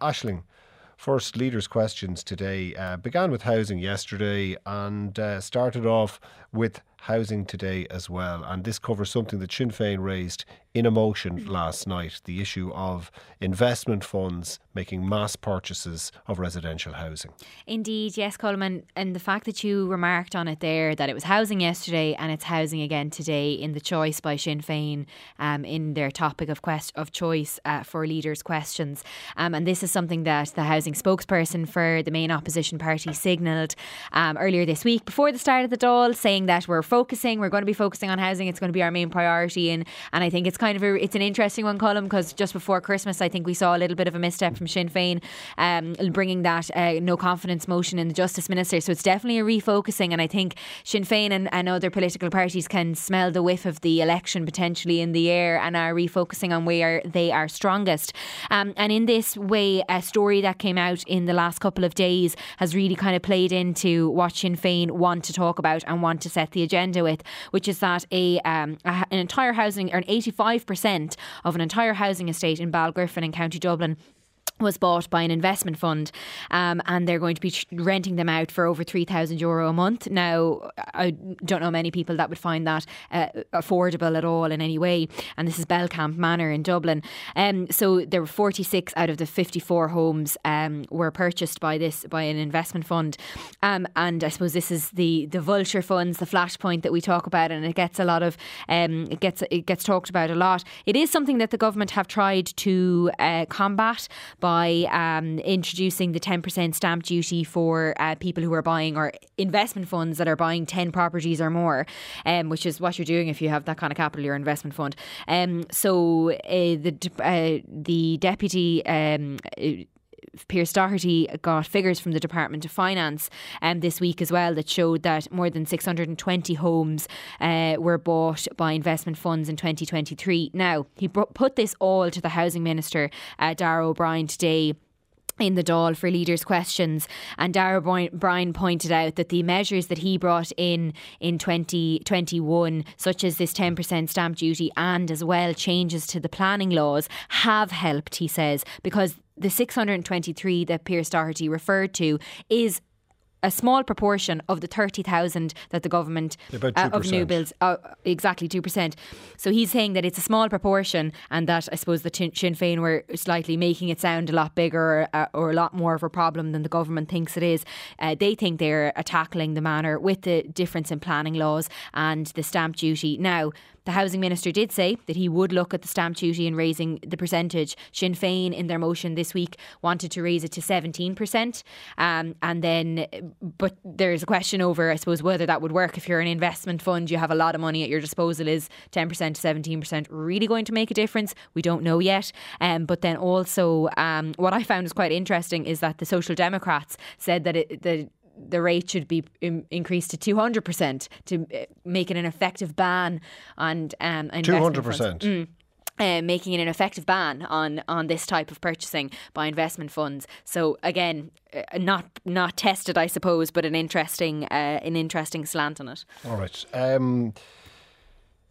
Aisling. First leaders' questions today uh, began with housing yesterday and uh, started off with housing today as well. And this covers something that Sinn Féin raised in a motion last night the issue of investment funds making mass purchases of residential housing. Indeed, yes, Coleman. And the fact that you remarked on it there that it was housing yesterday and it's housing again today in the choice by Sinn Féin um, in their topic of quest- of choice uh, for leaders' questions. Um, and this is something that the housing spokesperson for the main opposition party signalled um, earlier this week before the start of the Dáil, saying that we're focusing, we're going to be focusing on housing. It's going to be our main priority. And, and I think it's kind of a, it's an interesting one, Colin, because just before Christmas, I think we saw a little bit of a misstep from Sinn Féin um, bringing that uh, no confidence motion in the Justice Minister. So it's definitely a refocusing. And I think Sinn Féin and, and other political parties can smell the whiff of the election potentially in the air and are refocusing on where they are strongest. Um, and in this way, a story that came out in the last couple of days has really kind of played into what Sinn Féin want to talk about and want to set the agenda with, which is that a, um, a an entire housing or an 85% of an entire housing estate in Balgriffin in County Dublin was bought by an investment fund um, and they're going to be renting them out for over 3,000 euro a month. Now, I don't know many people that would find that uh, affordable at all in any way. And this is Belcamp Manor in Dublin. Um, so there were 46 out of the 54 homes um, were purchased by this, by an investment fund. Um, and I suppose this is the, the vulture funds, the flashpoint that we talk about, and it gets a lot of, um, it gets, it gets talked about a lot. It is something that the government have tried to uh, combat by by um, introducing the 10% stamp duty for uh, people who are buying or investment funds that are buying 10 properties or more, um, which is what you're doing if you have that kind of capital, your investment fund. Um, so uh, the, uh, the deputy. Pearse Doherty got figures from the Department of Finance um, this week as well that showed that more than 620 homes uh, were bought by investment funds in 2023. Now, he put this all to the Housing Minister, uh, Darragh O'Brien, today in the Dáil for leaders' questions. And Darragh O'Brien pointed out that the measures that he brought in in 2021, such as this 10% stamp duty and as well changes to the planning laws, have helped, he says, because the 623 that Pearse Doherty referred to is a small proportion of the 30,000 that the government uh, of new builds, uh, exactly 2%. So he's saying that it's a small proportion and that I suppose the Sinn Féin were slightly making it sound a lot bigger uh, or a lot more of a problem than the government thinks it is. Uh, they think they're tackling the manner with the difference in planning laws and the stamp duty. Now, the Housing Minister did say that he would look at the stamp duty and raising the percentage. Sinn Féin, in their motion this week, wanted to raise it to 17%. Um, and then, but there's a question over, I suppose, whether that would work if you're an investment fund, you have a lot of money at your disposal. Is 10% to 17% really going to make a difference? We don't know yet. Um, but then also, um, what I found was quite interesting is that the Social Democrats said that it, the the rate should be increased to 200% to uh, make it an effective ban on um, 200%. Mm. Uh, making it an effective ban on on this type of purchasing by investment funds. So again, uh, not not tested, I suppose, but an interesting uh, an interesting slant on it. All right. Um,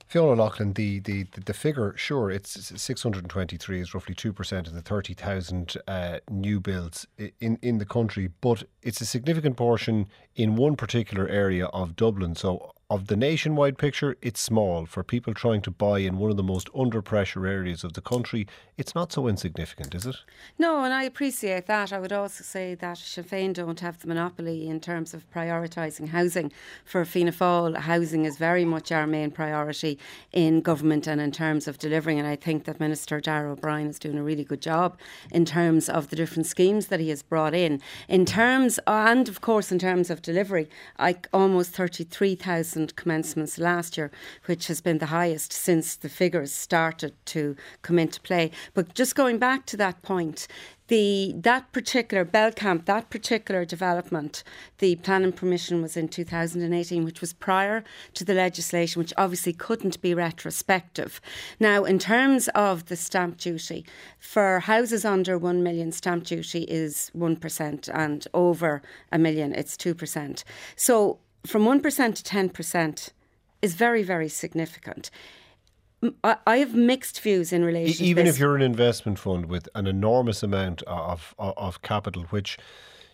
Fiona Loughlin, the, the, the figure, sure, it's 623 is roughly 2% of the 30,000 uh, new builds in, in the country, but it's a significant portion in one particular area of Dublin. So of the nationwide picture, it's small. For people trying to buy in one of the most under pressure areas of the country, it's not so insignificant, is it? No, and I appreciate that. I would also say that Sinn Féin don't have the monopoly in terms of prioritising housing. For Fianna Fáil, housing is very much our main priority in government and in terms of delivering. And I think that Minister Darragh O'Brien is doing a really good job in terms of the different schemes that he has brought in. In terms, and of course, in terms of delivery, like almost 33,000 commencements last year, which has been the highest since the figures started to come into play. But just going back to that point, the that particular Belcamp, that particular development, the planning permission was in 2018, which was prior to the legislation, which obviously couldn't be retrospective. Now, in terms of the stamp duty, for houses under 1 million, stamp duty is 1%, and over a million, it's 2%. So from 1% to 10% is very, very significant. I, I have mixed views in relation. To Even if you're an investment fund with an enormous amount of, of, of capital, which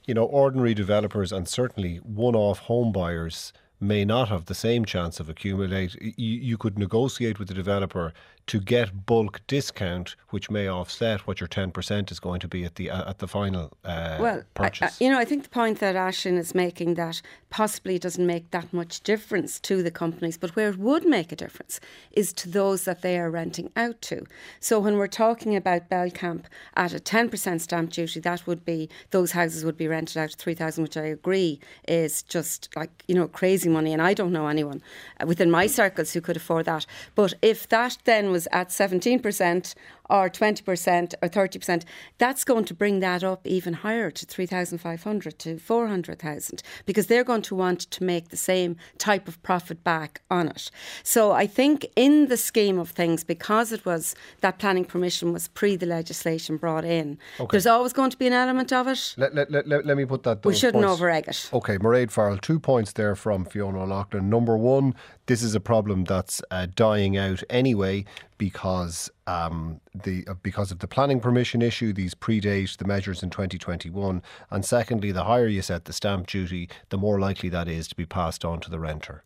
you know ordinary developers and certainly one-off home buyers may not have the same chance of accumulate. You, you could negotiate with the developer to get bulk discount, which may offset what your ten percent is going to be at the uh, at the final uh, well, purchase. I, you know, I think the point that Aisling is making that possibly doesn't make that much difference to the companies, but where it would make a difference is to those that they are renting out to. So when we're talking about Belcamp at a ten percent stamp duty, that would be those houses would be rented out three thousand, which I agree is just like you know crazy money, and I don't know anyone within my circles who could afford that. But if that then was at 17% or 20% or 30%, that's going to bring that up even higher to 3,500 to 400,000 because they're going to want to make the same type of profit back on it. So I think in the scheme of things, because it was that planning permission was pre the legislation brought in, okay. there's always going to be an element of it. Let, let, let, let, me put that We shouldn't over egg it. Okay, Mairéad Farrell, two points there from Fiona O'Loughlin. Number one, this is a problem that's uh, dying out anyway because um, the uh, because of the planning permission issue. These predate the measures in 2021, and secondly, the higher you set the stamp duty, the more likely that is to be passed on to the renter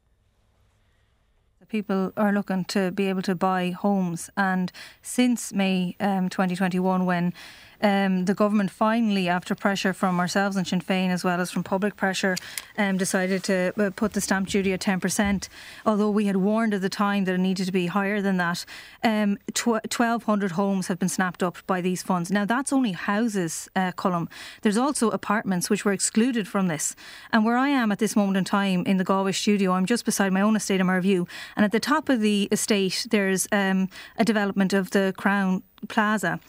people are looking to be able to buy homes. And since May um, 2021, when um, the government finally, after pressure from ourselves and Sinn Féin, as well as from public pressure, um, decided to uh, put the stamp duty at 10%. Although we had warned at the time that it needed to be higher than that, um, tw- 1,200 homes have been snapped up by these funds. Now, that's only houses, uh, Colm. There's also apartments which were excluded from this. And where I am at this moment in time in the Galway studio, I'm just beside my own estate in Mervue. And at the top of the estate, there's um, a development of the Crown Plaza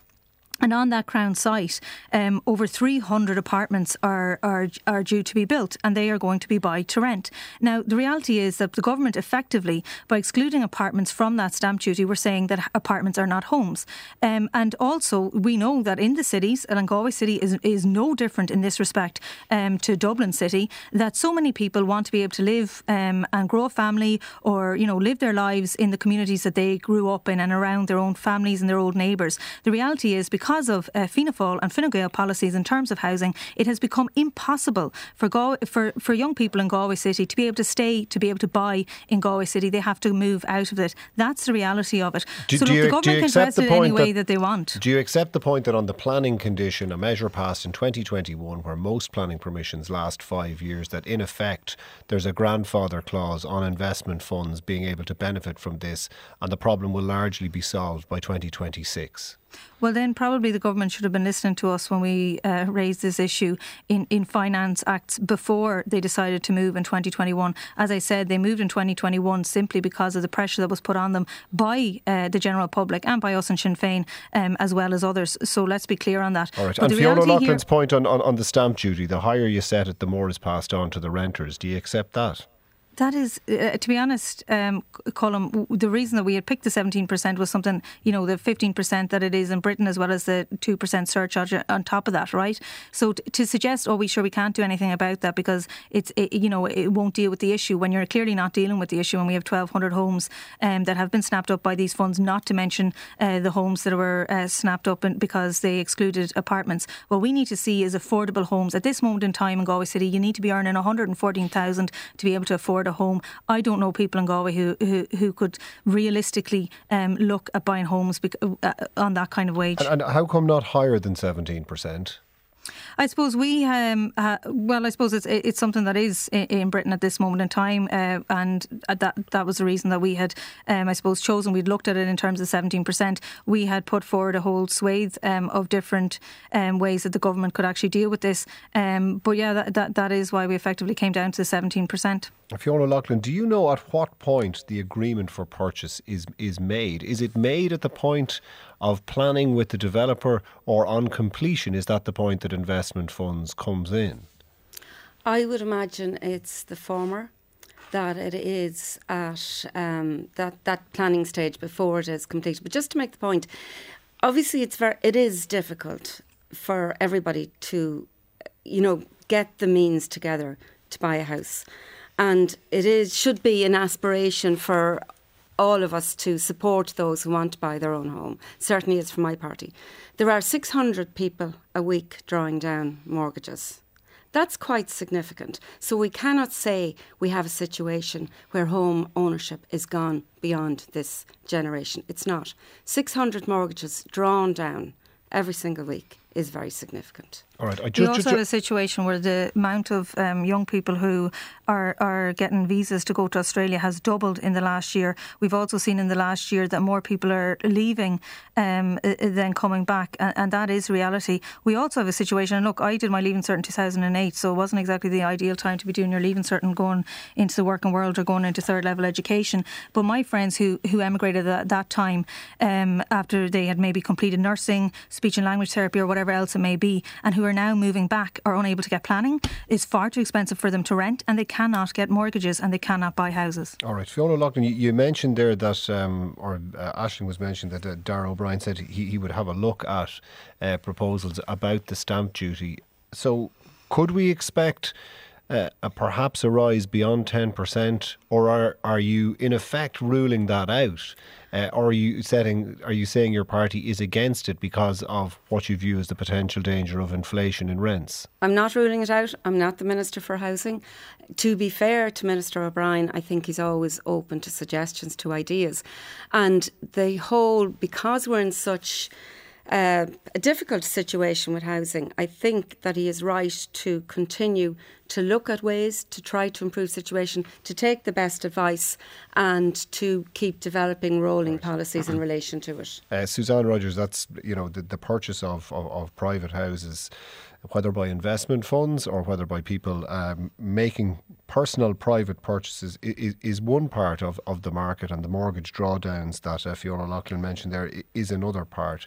and on that Crown site, um, over 300 apartments are, are, are due to be built and they are going to be buy to rent. Now, the reality is that the government effectively, by excluding apartments from that stamp duty, we're saying that apartments are not homes. Um, and also, we know that in the cities, and Galway City is, is no different in this respect um, to Dublin City, that so many people want to be able to live um, and grow a family or, you know, live their lives in the communities that they grew up in and around their own families and their old neighbours. The reality is because because of uh, Fianna Fáil and Fine Gael policies in terms of housing, it has become impossible for, for, for young people in Galway City to be able to stay, to be able to buy in Galway City. They have to move out of it. That's the reality of it. Do, so do look, you, the government can dress it any way that, that they want. Do you accept the point that on the planning condition, a measure passed in 2021 where most planning permissions last five years, that in effect there's a grandfather clause on investment funds being able to benefit from this, and the problem will largely be solved by 2026? Well, then probably the government should have been listening to us when we uh, raised this issue in, in Finance Acts before they decided to move in 2021. As I said, they moved in 2021 simply because of the pressure that was put on them by uh, the general public and by us in Sinn Féin, um, as well as others. So let's be clear on that. All right. But and Fiona O'Loughlin's point on, on, on the stamp duty the higher you set it, the more is passed on to the renters. Do you accept that? That is, uh, to be honest, um, the reason that we had picked the 17% was something, you know, the 15% that it is in Britain as well as the 2% surcharge on top of that, right? So t- to suggest, oh, we sure we can't do anything about that because it's, it, you know, it won't deal with the issue when you're clearly not dealing with the issue and we have 1,200 homes um, that have been snapped up by these funds, not to mention uh, the homes that were uh, snapped up because they excluded apartments. What we need to see is affordable homes. At this moment in time in Galway City, you need to be earning 114,000 to be able to afford a home. I don't know people in Galway who who, who could realistically um, look at buying homes uh, on that kind of wage. And, and how come not higher than seventeen percent? I suppose we, um, uh, well, I suppose it's it's something that is in, Britain at this moment in time, uh, and that that was the reason that we had, um, I suppose, chosen. We'd looked at it in terms of seventeen percent. We had put forward a whole swathe um, of different um, ways that the government could actually deal with this. Um, but yeah, that, that that is why we effectively came down to seventeen percent. Fiona Loughlin, do you know at what point the agreement for purchase is is made? Is it made at the point of planning with the developer or on completion? Is that the point that investment funds comes in? I would imagine it's the former that it is at um, that that planning stage before it is completed. But just to make the point, obviously it's very it is difficult for everybody to, you know, get the means together to buy a house and it is should be an aspiration for all of us to support those who want to buy their own home. Certainly, it's for my party. There are 600 people a week drawing down mortgages. That's quite significant. So we cannot say we have a situation where home ownership is gone beyond this generation. It's not. 600 mortgages drawn down every single week is very significant. All right. I ju- we also ju- have a situation where the amount of um, young people who are are getting visas to go to Australia has doubled in the last year. We've also seen in the last year that more people are leaving um, than coming back, and, and, that is reality. We also have a situation. And look, I did my leaving cert in 2008, so it wasn't exactly the ideal time to be doing your leaving cert and going into the working world or going into third level education. But my friends who who emigrated at that time um, after they had maybe completed nursing, speech and language therapy, or whatever else it may be, and who are now moving back are unable to get planning. It's far too expensive for them to rent, and they cannot get mortgages and they cannot buy houses. All right, Fiona Loughlin, you, you mentioned there that, um, or uh, Aisling was mentioned that uh, Darragh O'Brien said he, he would have a look at uh, proposals about the stamp duty. So, could we expect? Uh, a, perhaps a rise beyond 10%, or are, are you in effect ruling that out? Uh, or are you setting? Are you saying your party is against it because of what you view as the potential danger of inflation in rents? I'm not ruling it out. I'm not the minister for housing. To be fair to Minister O'Brien, I think he's always open to suggestions, to ideas, and the whole because we're in such uh, a difficult situation with housing, I think that he is right to continue to look at ways to try to improve the situation, to take the best advice, and to keep developing rolling right. policies in relation to it. Uh, Susanne Rogers, that's you know the, the purchase of, of, of private houses whether by investment funds or whether by people um, making personal private purchases is, is one part of, of the market and the mortgage drawdowns that uh, Fiona Loughlin mentioned there is another part.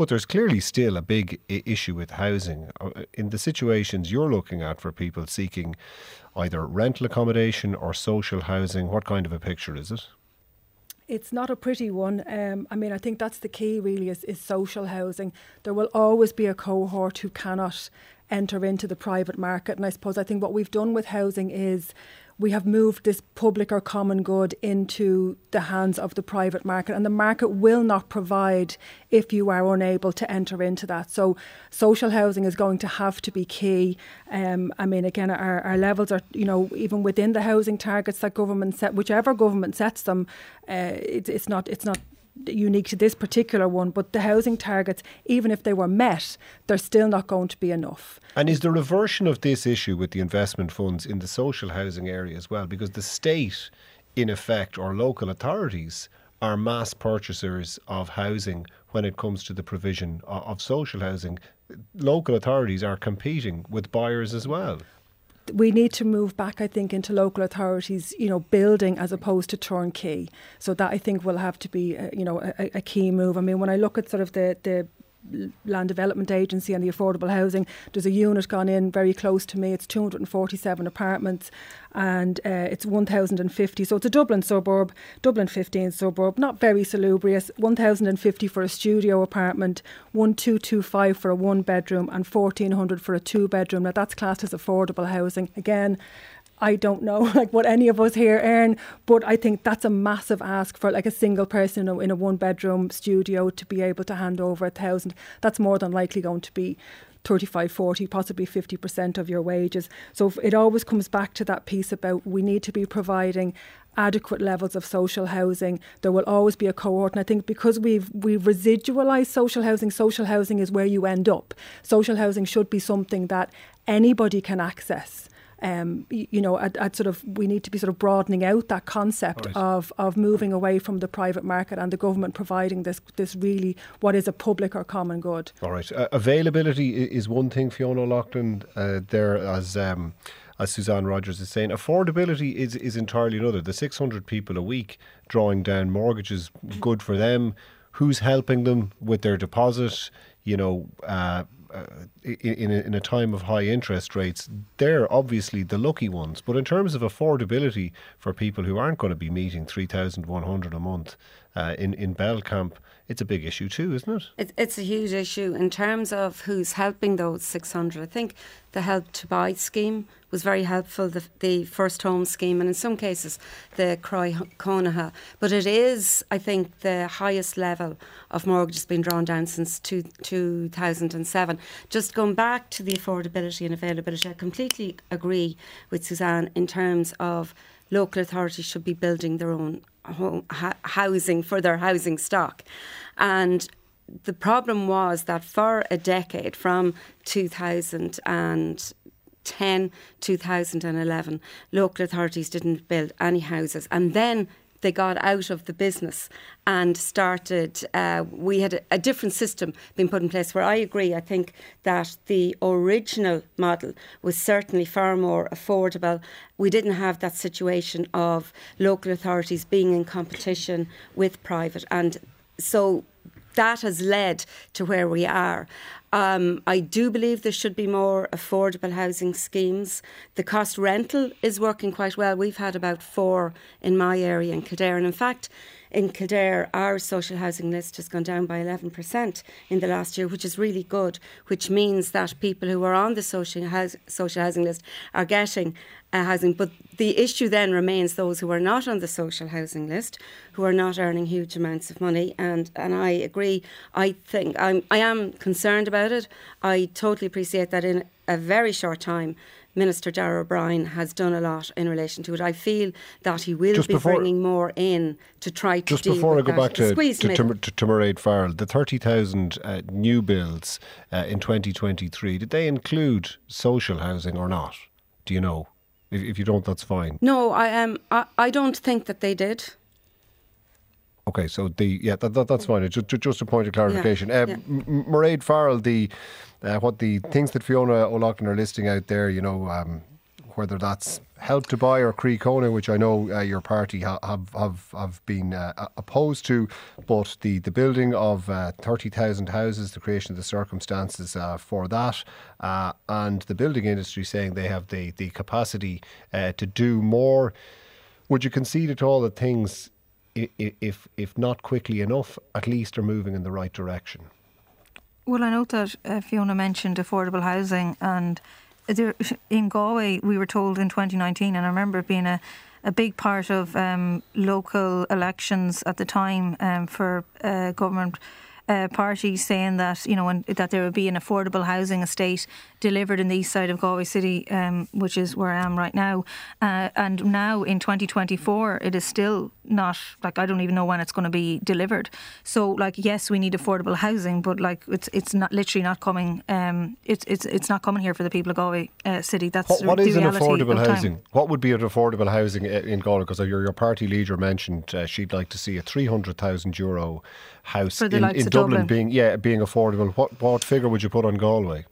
But there's clearly still a big issue with housing. Uh, in the situations you're looking at for people seeking either rental accommodation or social housing, what kind of a picture is it? it's not a pretty one. Um, I mean, I think that's the key really is, is social housing. There will always be a cohort who cannot enter into the private market. And I suppose I think what we've done with housing is we have moved this public or common good into the hands of the private market, and the market will not provide if you are unable to enter into that. So, social housing is going to have to be key. Um, I mean, again, our, our levels are, you know, even within the housing targets that government set, whichever government sets them, uh, it, it's not, it's not unique to this particular one, but the housing targets, even if they were met, they're still not going to be enough. And is the a version of this issue with the investment funds in the social housing area as well? Because the state, in effect, or local authorities are mass purchasers of housing when it comes to the provision of social housing. Local authorities are competing with buyers as well we need to move back, I think, into local authorities, you know, building as opposed to turnkey. So that I think will have to be, uh, you know, a, a, key move. I mean, when I look at sort of the the Land Development Agency and the affordable housing. There's a unit gone in very close to me. It's 247 apartments and uh, it's 1,050. So it's a Dublin suburb, Dublin 15 suburb, not very salubrious. 1,050 for a studio apartment, 1,225 for a one bedroom, and 1,400 for a two bedroom. Now that's classed as affordable housing. Again, I don't know like what any of us here earn, but I think that's a massive ask for like a single person in a, one bedroom studio to be able to hand over a thousand. That's more than likely going to be 35, 40, possibly 50% of your wages. So it always comes back to that piece about we need to be providing adequate levels of social housing. There will always be a cohort. And I think because we've we've residualised social housing, social housing is where you end up. Social housing should be something that anybody can access um, you know, at, at, sort of we need to be sort of broadening out that concept right. of of moving away from the private market and the government providing this this really what is a public or common good. All right, uh, availability is one thing, Fiona Loughlin. Uh, there as. Um, as Susanne Rogers is saying, affordability is, is entirely another. The 600 people a week drawing down mortgages, good for them. Who's helping them with their deposit? You know, uh, Uh, in, a, in a time of high interest rates, they're obviously the lucky ones. But in terms of affordability for people who aren't going to be meeting 3,100 a month, uh, in in Belcamp, it's a big issue too, isn't it? it? It's a huge issue in terms of who's helping those 600. I think the Help to Buy scheme was very helpful, the, the First Home scheme, and in some cases the Croí Cónaithe. But it is, I think, the highest level of mortgages being drawn down since two, 2007. Just going back to the affordability and availability, I completely agree with Susanne in terms of local authorities should be building their own home, ha- housing for their housing stock. And the problem was that for a decade, from 2010, 2011, local authorities didn't build any houses. And then they got out of the business and started. Uh, we had a, a, different system being put in place. Where I agree, I think that the original model was certainly far more affordable. We didn't have that situation of local authorities being in competition with private, and so that has led to where we are. Um, I do believe there should be more affordable housing schemes. The cost rental is working quite well. We've had about four in my area in Kildare, and in fact, in Kildare, our social housing list has gone down by 11% in the last year, which is really good, which means that people who are on the social, house, social housing list are getting uh, housing. But the issue then remains those who are not on the social housing list, who are not earning huge amounts of money. And, and I agree. I think I'm, I am concerned about it. I totally appreciate that in a very short time Minister Darragh O'Brien has done a lot in relation to it. I feel that he will just be before, bringing more in to try to just before I go that. back to to, to, to, to Mairéad Farrell, the thirty thousand uh, new builds uh, in twenty twenty three did they include social housing or not? Do you know? If, if you don't, that's fine. No, I um, I, I don't think that they did. Okay, so the yeah, that, that that's fine. Just, just a point of clarification. Yeah, um, yeah. Mairéad Farrell, the uh, what the things that Fiona O'Loughlin are listing out there, you know, um, whether that's help to buy or Cónaí, which I know uh, your party ha- have have have been uh, opposed to, but the the building of uh, thirty thousand houses, the creation of the circumstances uh, for that, uh, and the building industry saying they have the the capacity uh, to do more. Would you concede at all that things, if if not quickly enough, at least are moving in the right direction? Well, I note that uh, Fiona mentioned affordable housing, and there, in Galway, we were told in 2019, and I remember it being a, a big part of um, local elections at the time um, for uh, government uh, parties saying that you know and, that there would be an affordable housing estate delivered in the east side of Galway City, um, which is where I am right now. Uh, and now in 2024, it is still not like I don't even know when it's going to be delivered. So like yes, we need affordable housing, but like it's it's not literally not coming. Um, it's it's it's not coming here for the people of Galway uh, City. That's what, what the is an affordable housing? Time. What would be an affordable housing in Galway? Because your your party leader mentioned uh, she'd like to see a 300,000 euro house in, in Dublin, Dublin, being yeah being affordable. What what figure would you put on Galway?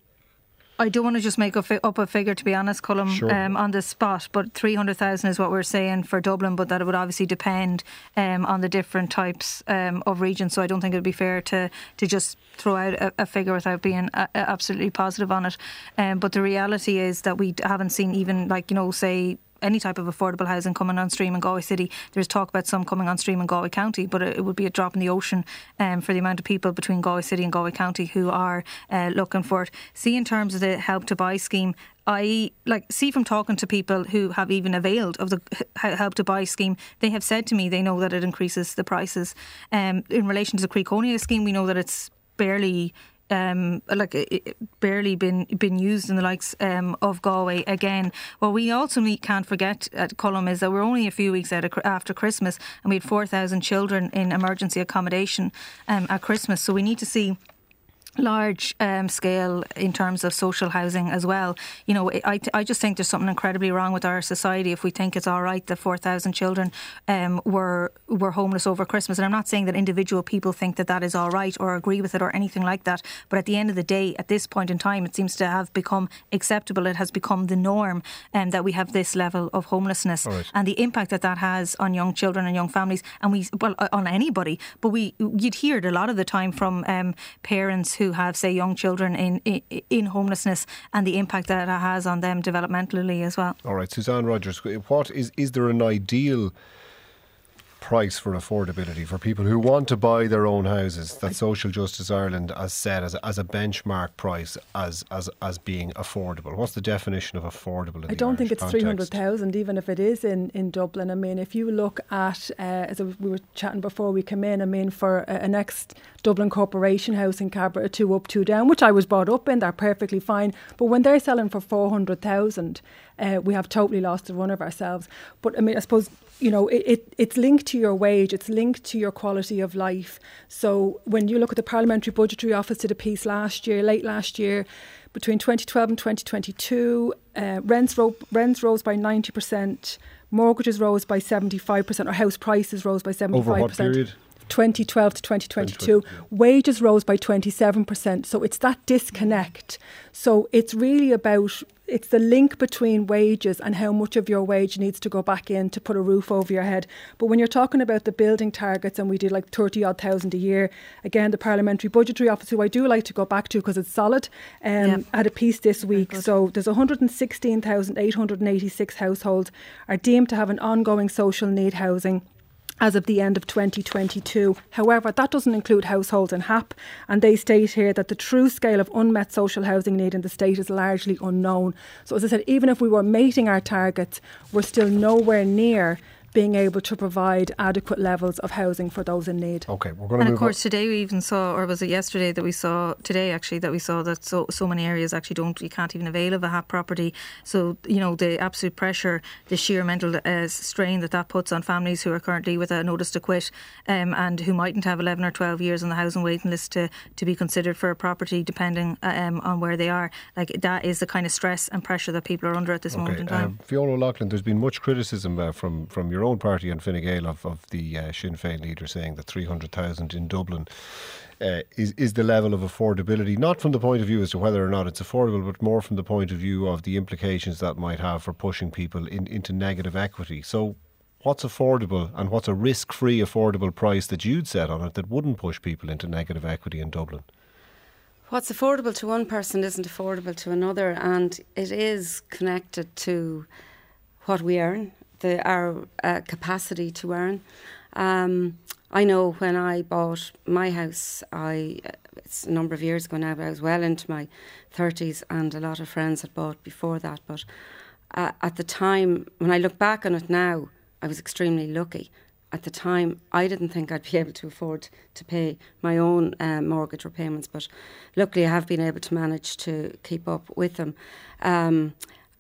I don't want to just make up a figure, to be honest, Colm, sure. um, on the spot. But three hundred thousand is what we're saying for Dublin, but that it would obviously depend um, on the different types um, of regions. So I don't think it would be fair to to just throw out a, a figure without being a, a absolutely positive on it. Um, but the reality is that we haven't seen even like you know say any type of affordable housing coming on stream in Galway City. There's talk about some coming on stream in Galway County, but it, would be a drop in the ocean um, for the amount of people between Galway City and Galway County who are uh, looking for it. See, in terms of the help to buy scheme, I like see from talking to people who have even availed of the help to buy scheme, they have said to me they know that it increases the prices. Um, in relation to the Cónaí scheme, we know that it's barely um, like it, barely been been used in the likes um, of Galway again. What we also need, can't forget at Colm is that we're only a few weeks out after Christmas, and we had four thousand children in emergency accommodation um, at Christmas. So we need to see large um, scale in terms of social housing as well. You know, I, I just think there's something incredibly wrong with our society if we think it's all right that 4,000 children um, were were homeless over Christmas. And I'm not saying that individual people think that that is all right or agree with it or anything like that. But at the end of the day, at this point in time, it seems to have become acceptable. It has become the norm um, that we have this level of homelessness right. and the impact that that has on young children and young families, and we well on anybody. But we you'd hear it a lot of the time from um, parents who have, say, young children in, in, in homelessness and the impact that it has on them developmentally as well. All right, Susanne Rogers, what is is there an ideal price for affordability for people who want to buy their own houses that Social Justice Ireland has set as, as a benchmark price as, as as being affordable? What's the definition of affordable? I don't think it's three hundred context? thousand, even if it is in, in Dublin. I mean, if you look at uh, as we were chatting before we came in, I mean, for a, a next Dublin Corporation house in Cabra, a two up, two down, which I was brought up in, they're perfectly fine. But when they're selling for four hundred thousand, uh, we have totally lost the run of ourselves. But I mean, I suppose you know it, it, it's linked to your wage, it's linked to your quality of life. So when you look at the Parliamentary Budgetary Office did a piece last year, late last year, between 2012 and 2022, uh, rents, ro- rents rose by 90%, mortgages rose by 75%, or house prices rose by 75%. Over what period? 2012 to 2022, wages rose by 27%. So it's that disconnect. So it's really about it's the link between wages and how much of your wage needs to go back in to put a roof over your head. But when you're talking about the building targets and we did like 30 odd thousand a year, again, the Parliamentary Budgetary Office, who I do like to go back to because it's solid, um, Yeah. had a piece this week. So there's 116,886 households are deemed to have an ongoing social need housing as of the end of 2022. However, that doesn't include households in HAP, and they state here that the true scale of unmet social housing need in the state is largely unknown. So, as I said, even if we were meeting our targets, we're still nowhere near being able to provide adequate levels of housing for those in need. Okay, we're going to And move of course, today we even saw, or was it yesterday that we saw, today actually, that we saw that so so many areas actually don't, you can't even avail of a HAP property. So, you know, the absolute pressure, the sheer mental uh, strain that that puts on families who are currently with a notice to quit um, and who mightn't have 11 or 12 years on the housing waiting list to, to be considered for a property depending uh, um, on where they are. Like, that is the kind of stress and pressure that people are under at this moment in time. Um, Fiona O'Loughlin, there's been much criticism uh, from, from your own party and Fine Gael of, of the uh, Sinn Féin leader saying that 300,000 in Dublin uh, is, is the level of affordability, not from the point of view as to whether or not it's affordable, but more from the point of view of the implications that might have for pushing people in, into negative equity. So, what's affordable and what's a risk free affordable price that you'd set on it that wouldn't push people into negative equity in Dublin? What's affordable to one person isn't affordable to another, and it is connected to what we earn, the, our uh, capacity to earn. Um, I know when I bought my house, I it's a number of years ago now, but I was well into my thirties, and a lot of friends had bought before that. But uh, at the time, when I look back on it now, I was extremely lucky. At the time, I didn't think I'd be able to afford to pay my own uh, mortgage repayments, but luckily I have been able to manage to keep up with them. Um,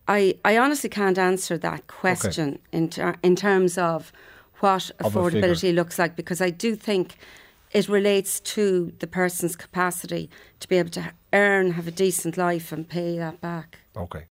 I, I honestly can't answer that question in, ter- in terms of what Of affordability looks like because I do think it relates to the person's capacity to be able to earn, have a decent life, and pay that back. Okay.